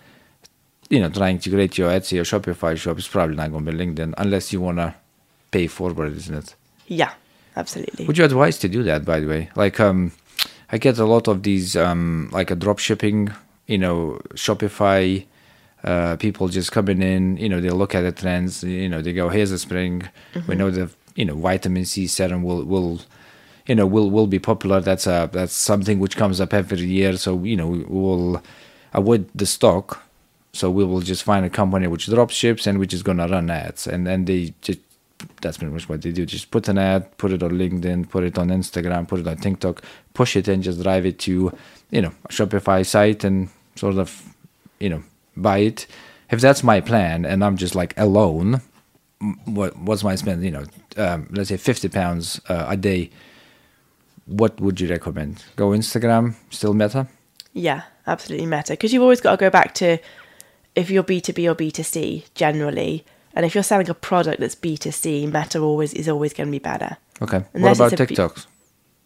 you know trying to create your Etsy or Shopify shop it's probably not going to be LinkedIn unless you want to pay forward isn't it yeah, absolutely. would you advise to do that by the way like um I get a lot of these um like a drop shipping you know Shopify uh, people just coming in, you know, they look at the trends, you know, they go, here's a spring. We know the, you know, vitamin C serum will, will, you know, will, will be popular. That's a, that's something which comes up every year. So, you know, we will avoid the stock. So we will just find a company which drops ships and which is to run ads. And then they just, that's pretty much what they do. Just put an ad, put it on LinkedIn, put it on Instagram, put it on TikTok, push it and just drive it to, you know, Shopify site and sort of, you know, buy it. If that's my plan and I'm just like alone, what what's my spend? You know, um, let's say fifty pounds uh, a day. What would you recommend? Go Instagram, still Meta. Yeah, absolutely meta. Because you've always got to go back to if you're B2B or B2C generally. And if you're selling a product that's B2C, meta always is always going to be better. Okay. Unless what about a B- TikToks?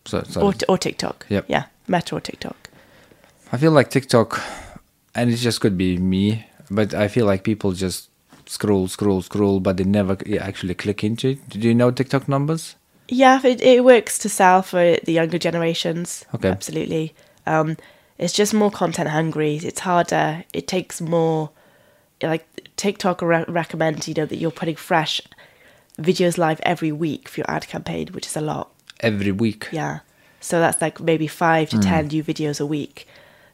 So, sorry. Or, or TikTok. Yep. Yeah, meta or TikTok. I feel like TikTok, and it just could be me, but I feel like people just scroll, scroll, scroll, but they never actually click into it. Do you know TikTok numbers? Yeah, it, it works to sell for the younger generations. Okay. Absolutely. Um, it's just more content hungry. It's harder. It takes more. Like TikTok re- recommends, you know, that you're putting fresh videos live every week for your ad campaign, which is a lot. Every week. Yeah. So that's like maybe five to ten new videos a week.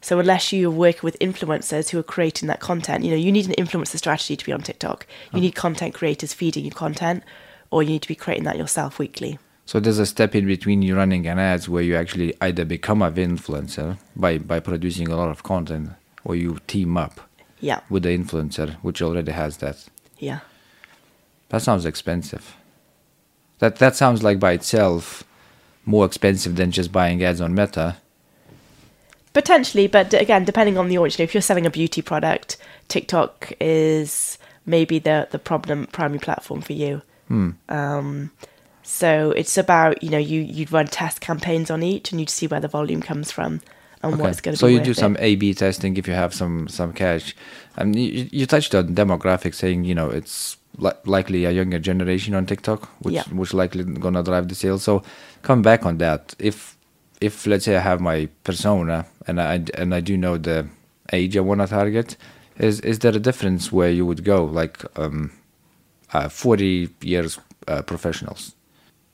So unless you're working with influencers who are creating that content, you know, you need an influencer strategy to be on TikTok. You mm. need content creators feeding you content, or you need to be creating that yourself weekly. So there's a step in between you running an ads where you actually either become an influencer by by producing a lot of content or you team up Yeah. with the influencer, which already has that. Yeah. That sounds expensive. That that sounds like by itself more expensive than just buying ads on Meta. Potentially, but again, depending on the audience, if you're selling a beauty product, TikTok is maybe the the problem primary platform for you. Hmm. Um, so it's about you know you you'd run test campaigns on each, and you'd see where the volume comes from and what's going to so be. So you do it. some A/B testing if you have some some cash. And you, you touched on demographics, saying you know it's li- likely a younger generation on TikTok, which Yeah. which likely gonna drive the sales. So come back on that. If if let's say I have my persona and I and I do know the age I want to target, is is there a difference where you would go like um, uh, forty years uh, professionals?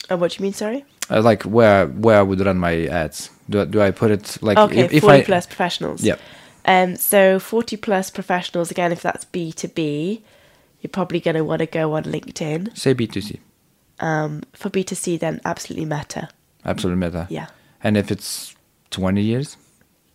Oh, what do you mean? Sorry. Uh, like where where I would run my ads? Do I- do I put it like okay, if, if forty I plus professionals. Yeah. Um. So forty plus professionals. Again, if that's B two B, you're probably going to want to go on LinkedIn. say B two C, Um. For B two C, then absolutely Meta. Absolutely meta. Yeah. And if it's 20 years?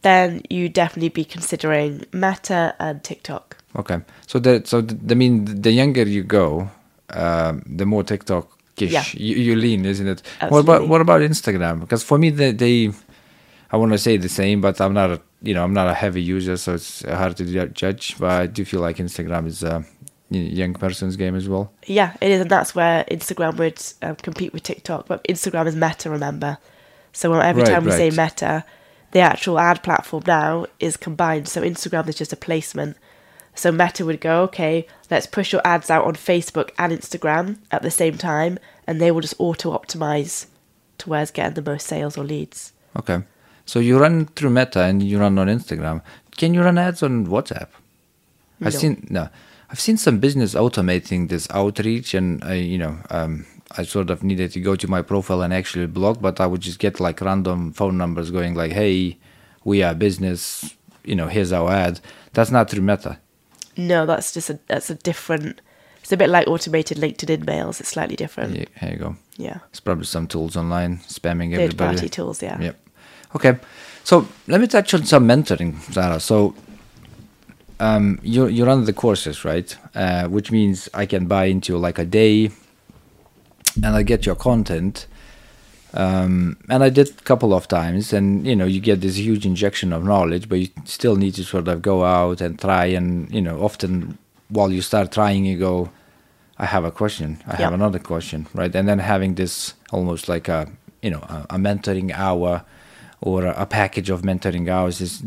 Then you definitely be considering Meta and TikTok. Okay. So that so th- I mean the younger you go, um, the more TikTok-ish Yeah. you, you lean, isn't it? What about what about Instagram? Because for me they, they I want to say the same, but I'm not a you know I'm not a heavy user, so it's hard to judge. But I do feel like Instagram is a young person's game as well. Yeah, it is, and that's where Instagram would um, compete with TikTok. But Instagram is Meta, remember? So every Right, time we say. Meta, the actual ad platform now is combined. So Instagram is just a placement. So Meta would go, okay, let's push your ads out on Facebook and Instagram at the same time, and they will just auto optimize to where's getting the most sales or leads. Okay. So you run through Meta and you run on Instagram. Can you run ads on WhatsApp? I've seen no. I've seen some business automating this outreach, and I, you know, um, I sort of needed to go to my profile and actually blog, but I would just get like random phone numbers going like, "Hey, we are business. You know, here's our ad." That's not through Meta. No, that's just a that's a different. It's a bit like automated LinkedIn mails. It's slightly different. Yeah, here you go. Yeah, It's probably some tools online spamming third everybody. party tools. Yeah. Yep. Okay. So let me touch on some mentoring, Sarah. So um, you you run the courses, right? Uh, which means I can buy into like a day, and I get your content. Um, and I did a couple of times, and you know, you get this huge injection of knowledge, but you still need to sort of go out and try. And you know, often while you start trying, you go, I have a question. I have another question, right? And then having this almost like a you know a, a mentoring hour or a, a package of mentoring hours is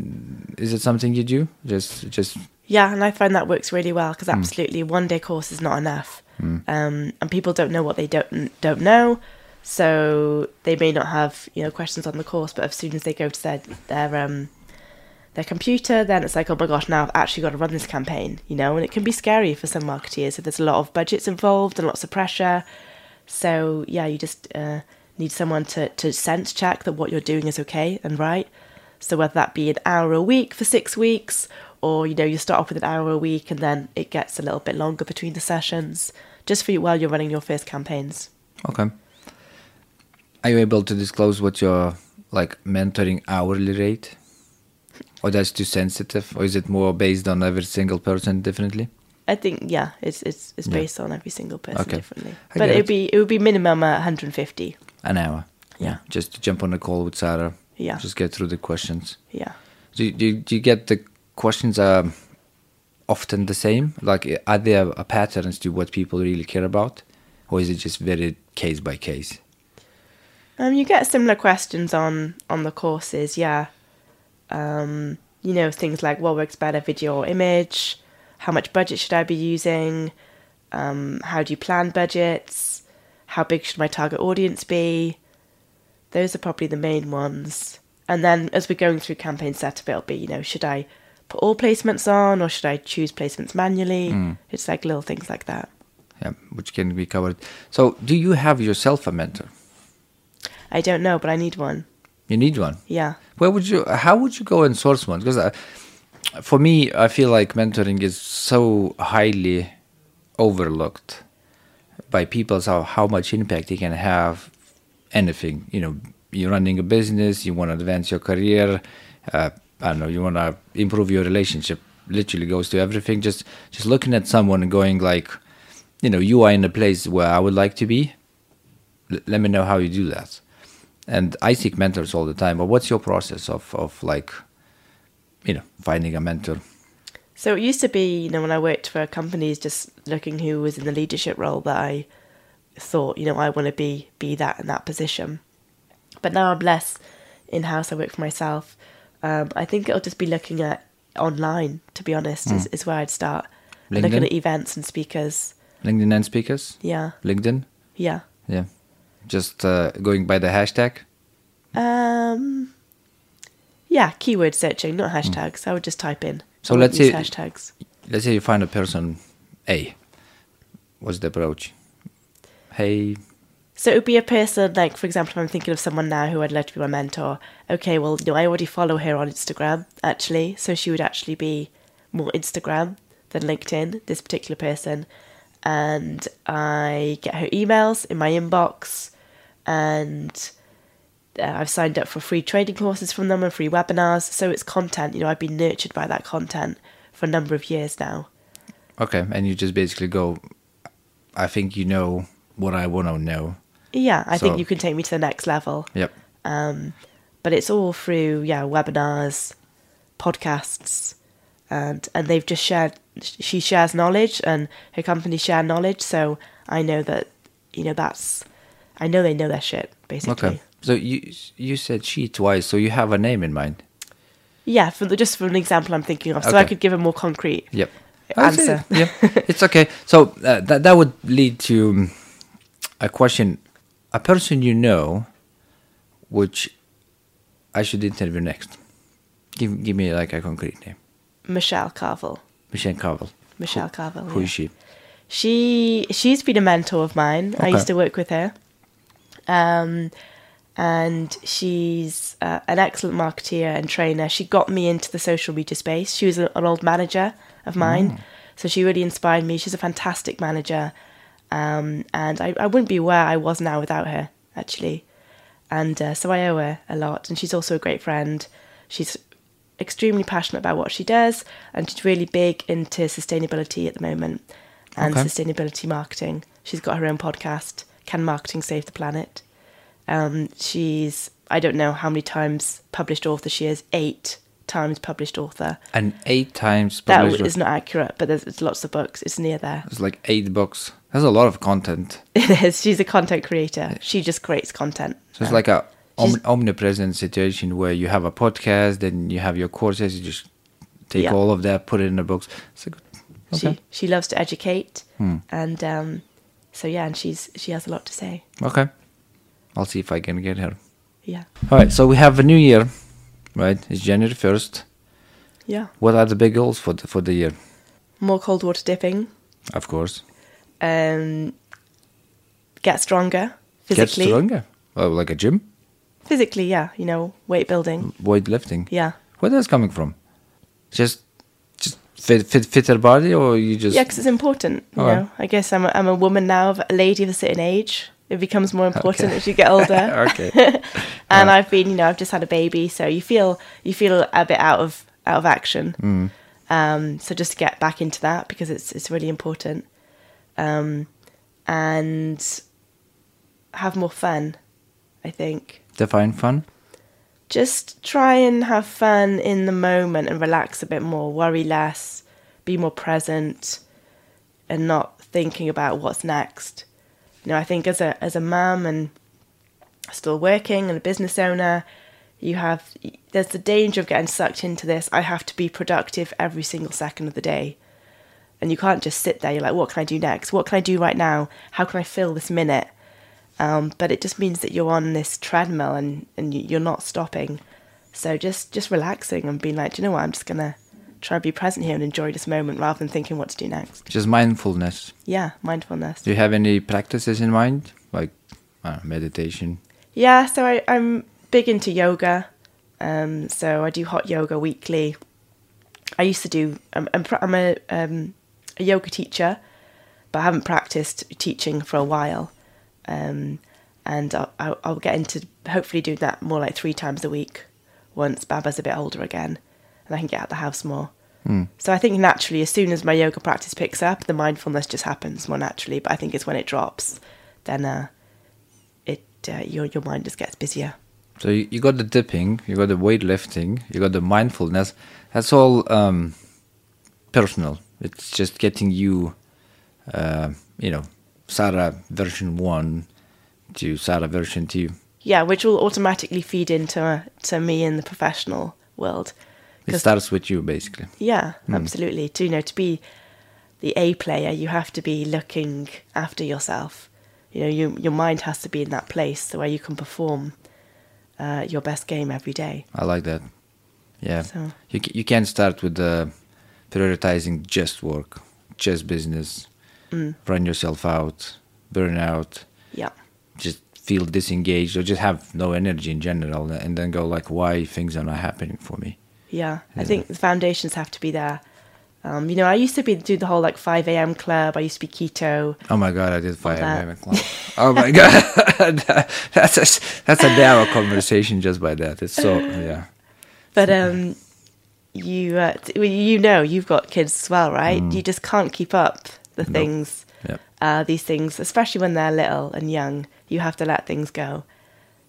is it something you do? Just just Yeah, and I find that works really well Hmm. because absolutely one day course is not enough, um, and people don't know what they don't don't know, so they may not have you know questions on the course, but as soon as they go to their their um their computer, then it's like oh my gosh, now I've actually got to run this campaign, you know, and it can be scary for some marketeers if there's a lot of budgets involved and lots of pressure. So yeah, you just uh, need someone to to sense check that what you're doing is okay and right. So whether that be an hour a week for six weeks, or you know you start off with an hour a week and then it gets a little bit longer between the sessions, just for you while you're running your first campaigns. okay. Are you able to disclose what your like mentoring hourly rate? Or that's too sensitive, or is it more based on every single person differently? I think yeah, it's it's it's Yeah. based on every single person Okay. differently, I but it'd it. be it would be minimum uh, 150. An hour. Yeah. Just to jump on a call with Sarah. Yeah. Just get through the questions. Yeah. Do you, do you, do you get the questions are often the same? Like, are there a patterns to what people really care about, or is it just very case by case? Um, you get similar questions on on the courses, yeah. Um, you know things like what works better, video or image? How much budget should I be using? Um, how do you plan budgets? How big should my target audience be? Those are probably the main ones. And then as we're going through campaign setup, it'll be you know should I put all placements on or should I choose placements manually? It's like little things like that. Yeah, which can be covered. So, do you have yourself a mentor? I don't know, but I need one. You need one. Yeah. Where would you? How would you go and source one? Because for me, I feel like mentoring is so highly overlooked by people. So how much impact it can have? Anything, you know, you're running a business, you want to advance your career. Uh, I don't know, you want to improve your relationship, literally goes to everything. Just just looking at someone and going like, you know, you are in a place where I would like to be. L- let me know how you do that. And I seek mentors all the time. But what's your process of of like, you know, finding a mentor? So it used to be, you know, when I worked for companies, just looking who was in the leadership role that I thought, you know, I want to be be that in that position. But now I'm less in house. I work for myself. Um, I think it'll just be looking at online. To be honest, is, is where I'd start. And Looking at events and speakers. LinkedIn and speakers? Yeah, LinkedIn? yeah. Yeah. Just uh, going by the hashtag? Um, yeah, keyword searching, not hashtags. I would just type in. Hmm. So I let's say- hashtags. Let's say you find a person A. What's the approach? Hey, So it would be a person like, for example, if I'm thinking of someone now who I'd love to be my mentor. Okay, well, know, I already follow her on Instagram actually, so she would actually be more Instagram than LinkedIn. This particular person, and I get her emails in my inbox, and uh, I've signed up for free training courses from them and free webinars. So it's content. You know, I've been nurtured by that content for a number of years now. okay, and you just basically go, I think you know what I want to know. Yeah, I think you can take me to the next level. Yep. Um, but it's all through yeah webinars, podcasts, and and they've just shared. She shares knowledge, and her company share knowledge. So I know that you know that's. I know they know their shit basically. Okay. So you you said she twice, so you have a name in mind. Yeah, for the, just for an example I'm thinking of, so I could give a more concrete Yep. Answer. Yeah, it's okay. So uh, that that would lead to um, a question: a person you know, which I should interview next. Give give me like a concrete name. Michelle Carvill. Michelle Carvill. Michelle Carvill. Who yeah. is she? She she's been a mentor of mine. I used to work with her, um, and she's uh, an excellent marketeer and trainer. She got me into the social media space. She was a, an old manager of mine, so she really inspired me. She's a fantastic manager, um, and I, I wouldn't be where I was now without her. Actually, and uh, so I owe her a lot. And she's also a great friend. She's extremely passionate about what she does, and she's really big into sustainability at the moment and Okay. sustainability marketing. She's got her own podcast, Can Marketing Save the Planet? Um, she's, I don't know how many times published author she is, eight times published author. An eight times That is not accurate, but there's, there's lots of books. It's near there. It's like eight books. That's a lot of content. [laughs] It is. She's a content creator. She just creates content. So it's like a om- omnipresent situation where you have a podcast, then you have your courses. You just take Yeah. all of that, put it in the books. It's a good. Okay. She she loves to educate, Hmm. and um, so yeah, and she's she has a lot to say. Okay. I'll see if I can get her. Yeah, All right. So we have a new year, right? It's January first. yeah. What are the big goals for the, for the year? More cold water dipping. Of course, Um, get stronger physically. get stronger. Oh, like a gym, Physically, yeah. You know, weight building. weightlifting. Yeah, Where that's coming from? Just, just fit, fit, fitter body, or you just? yeah, because it's important. You know, I guess I'm a, I'm a woman now, a lady of a certain age. It becomes more important Okay. as you get older. [laughs] okay. [laughs] and. I've been, you know, I've just had a baby, so you feel you feel a bit out of out of action. Mm. Um, so just to get back into that because it's it's really important, um, and have more fun. I think Define fun. just try and have fun in the moment and relax a bit more, worry less, be more present, and not thinking about what's next. You know, I think as a as a mum and still working and a business owner, you have there's the danger of getting sucked into this. I have to be productive every single second of the day. And you can't just sit there. You're like, what can I do next? What can I do right now? How can I fill this minute? Um, but it just means that you're on this treadmill and, and you- you're not stopping. So just just relaxing and being like, do you know what? I'm just gonna try and be present here and enjoy this moment rather than thinking what to do next. Just mindfulness. Yeah, mindfulness. Do you have any practices in mind, like uh, meditation? Yeah, so I, I'm big into yoga. Um, so I do hot yoga weekly. I used to do. I'm, I'm, I'm a um, a yoga teacher, but I haven't practiced teaching for a while. Um, and I'll, I'll, I'll get into hopefully doing that more like three times a week once Baba's a bit older again. and I can get out the house more. So I think naturally, as soon as my yoga practice picks up, the mindfulness just happens more naturally. But I think it's when it drops, then uh, it uh, your your mind just gets busier. So you, you got the dipping, you got the weightlifting, you got the mindfulness. That's all um, personal. It's just getting you, uh, you know, Sarah version one to Sarah version two. Yeah, which will automatically feed into to me in the professional world. It starts with you, basically. Yeah, absolutely. To you know, to be the A player, you have to be looking after yourself. You know, you, your mind has to be in that place where you can perform uh, your best game every day. I like that. Yeah. So- You you can't start with uh, prioritizing just work, just business, run yourself out, burn out, Yeah, just feel disengaged or just have no energy in general, and then go like, why things are not happening for me. yeah. I think the foundations have to be there. Um, you know, I used to be do the whole like five a.m. club. I used to be keto. Oh my god, I did five a.m. club. oh my god, [laughs] that's a, that's a narrow conversation just by that. It's so yeah. [laughs] But um, you uh, t- well, you know you've got kids as well, right? You just can't keep up the Nope. things. Yep. Uh, these things, especially when they're little and young, you have to let things go.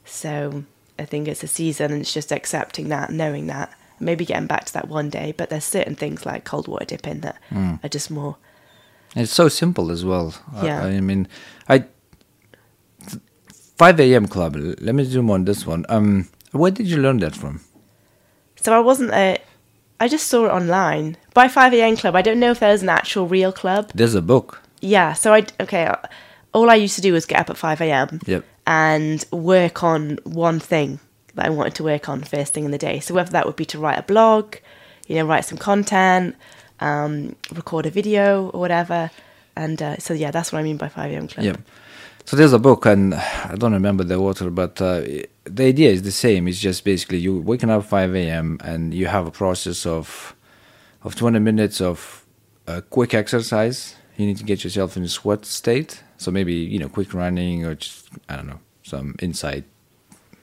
So I think it's a season, and it's just accepting that, knowing that, maybe getting back to that one day. But there's certain things like cold water dipping that are just more. It's so simple as well. I- Yeah. I, mean, I 5 a.m. club. Let me zoom on this one. Um, where did you learn that from? So I wasn't a. I just saw it online by 5 a.m. club. I don't know if there's an actual real club. There's a book. Yeah. So I okay. uh, All I used to do was get up at 5 a.m. Yep. and work on one thing that I wanted to work on first thing in the day. So whether that would be to write a blog, you know, write some content, um, record a video or whatever. And uh, so yeah, that's what I mean by 5 a.m. club. Yeah. So there's a book, and I don't remember the author, but uh, the idea is the same. It's just basically you waking up 5 a.m. and you have a process of of 20 minutes of uh, quick exercise. You need to get yourself in a sweat state. So maybe you know, quick running or just I don't know, some inside,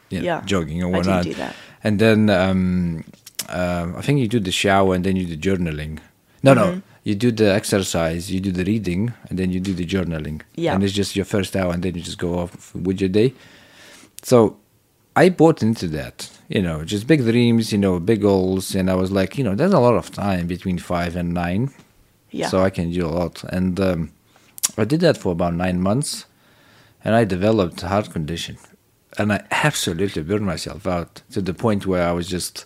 you know, Yeah, jogging or I do whatnot. do that. And then um, um, I think you do the shower and then you do journaling. No, Mm-hmm. no, you do the exercise, you do the reading, and then you do the journaling. Yeah. And it's just your first hour, and then you just go off with your day. So I bought into that, you know, just big dreams, you know, big goals, and I was like, you know, there's a lot of time between five and nine, Yeah. so I can do a lot. And um, I did that for about nine months, and I developed a heart condition, and I absolutely burned myself out to the point where I was just,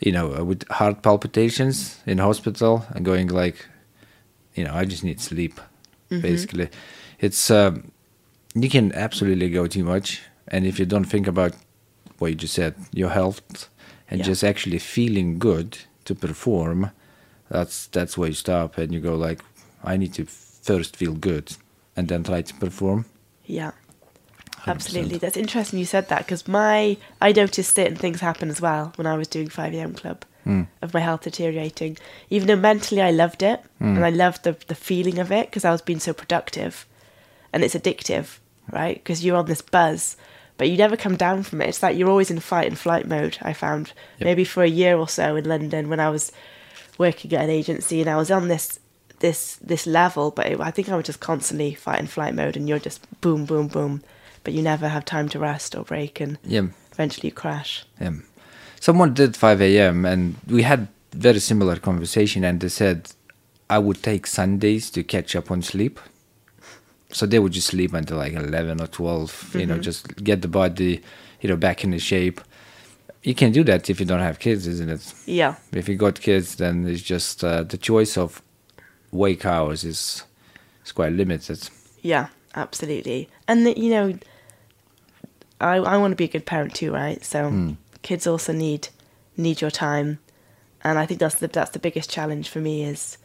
you know, with heart palpitations in hospital and going like, you know, I just need sleep. Basically, it's um, you can absolutely go too much, and if you don't think about what you just said, your health, and Yeah. just actually feeling good to perform, that's that's where you stop, and you go like, I need to first feel good, and then try to perform. Yeah. 100%. Absolutely. That's interesting you said that because my I noticed certain things happen as well when I was doing 5 a.m. club hmm. of my health deteriorating. Even though mentally I loved it hmm. and I loved the, the feeling of it because I was being so productive and it's addictive, right? Because you're on this buzz, but you never come down from it. It's like you're always in fight and flight mode, I found. Yep. Maybe for a year or so in London when I was working at an agency and I was on this this this level, but it, I think I was just constantly fight and flight mode, and you're just boom, boom, boom, but you never have time to rest or break, and Yeah. eventually you crash. Yeah. Someone did 5 a.m. and we had very similar conversation and they said I would take Sundays to catch up on sleep. So they would just sleep until like 11 or 12, you know, just get the body, you know, back in the shape. You can do that if you don't have kids, isn't it? Yeah, If you got kids, then it's just uh, the choice of wake hours is, is quite limited. yeah, absolutely. And the, you know, I I want to be a good parent too, right? So mm. kids also need need your time, and I think that's the that's the biggest challenge for me is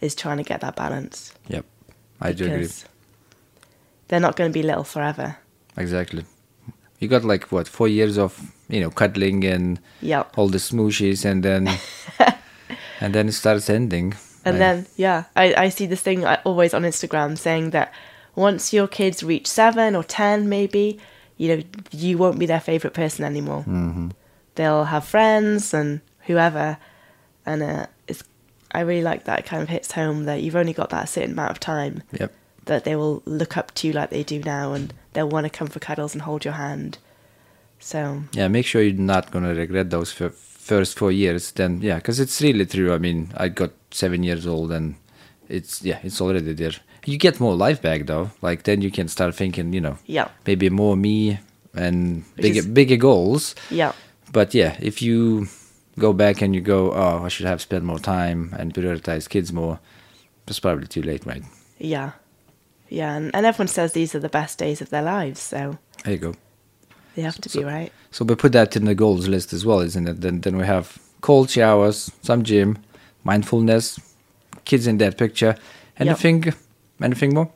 is trying to get that balance. Yep. I do agree. They're not going to be little forever. Exactly. You got like what four years of you know cuddling and Yep. all the smooshes, and then [laughs] and then it starts ending. And Like, then, yeah, I, I see this thing always on Instagram saying that once your kids reach seven or ten, maybe, you know, you won't be their favorite person anymore. Mm-hmm. They'll have friends and whoever, and uh, it's I really like that it kind of hits home that you've only got that certain amount of time Yep. that they will look up to you like they do now, and they'll want to come for cuddles and hold your hand. So Yeah, make sure you're not gonna regret those fir- first four years. Then, yeah, because it's really true. I mean, I got seven years old, and it's yeah, it's already there. You get more life back though. Like then you can start thinking, you know, yeah, maybe more me and Which bigger is- bigger goals. yeah, But yeah, if you go back and you go, oh, I should have spent more time and prioritize kids more, it's probably too late, right? yeah, yeah, and, and everyone says these are the best days of their lives, so There you go. they have to So- be right. So we put that in the goals list as well, isn't it? Then then we have cold showers, some gym, mindfulness, kids in that picture. Anything anything more?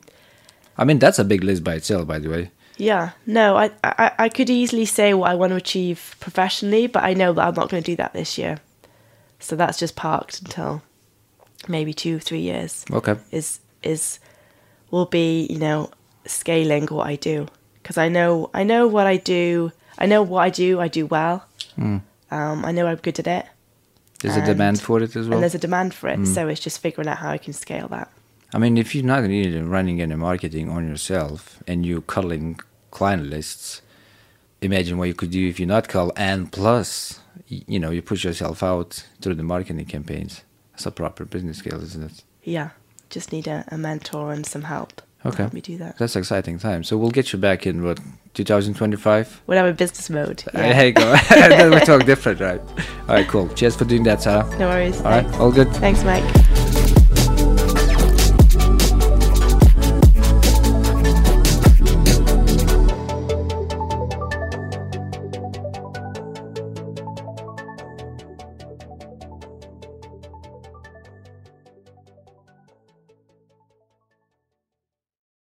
I mean that's a big list by itself, by the way. Yeah, no, I, I I could easily say what I want to achieve professionally, but I know that I'm not going to do that this year. So that's just parked until maybe two, three years. Okay. Is is will be you know scaling what I do because I know I know what I do. I know what I do. I do well. Um, I know I'm good at it, There's a demand for it as well. and there's a demand for it. So it's just figuring out how I can scale that. I mean, if you're not really running any marketing on yourself and you're cuddling client lists, imagine what you could do if you're not cull and plus, you know, you push yourself out through the marketing campaigns. That's a proper business scale, isn't it? Yeah, just need a, a mentor and some help. Okay. help me do that. That's exciting time. So we'll get you back in what 2025. When I'm in business mode. Uh, Yeah. There you go. [laughs] [laughs] then we talk different, right? All right, cool. Cheers for doing that, Sarah. No worries. All right, all good. Thanks, Mike.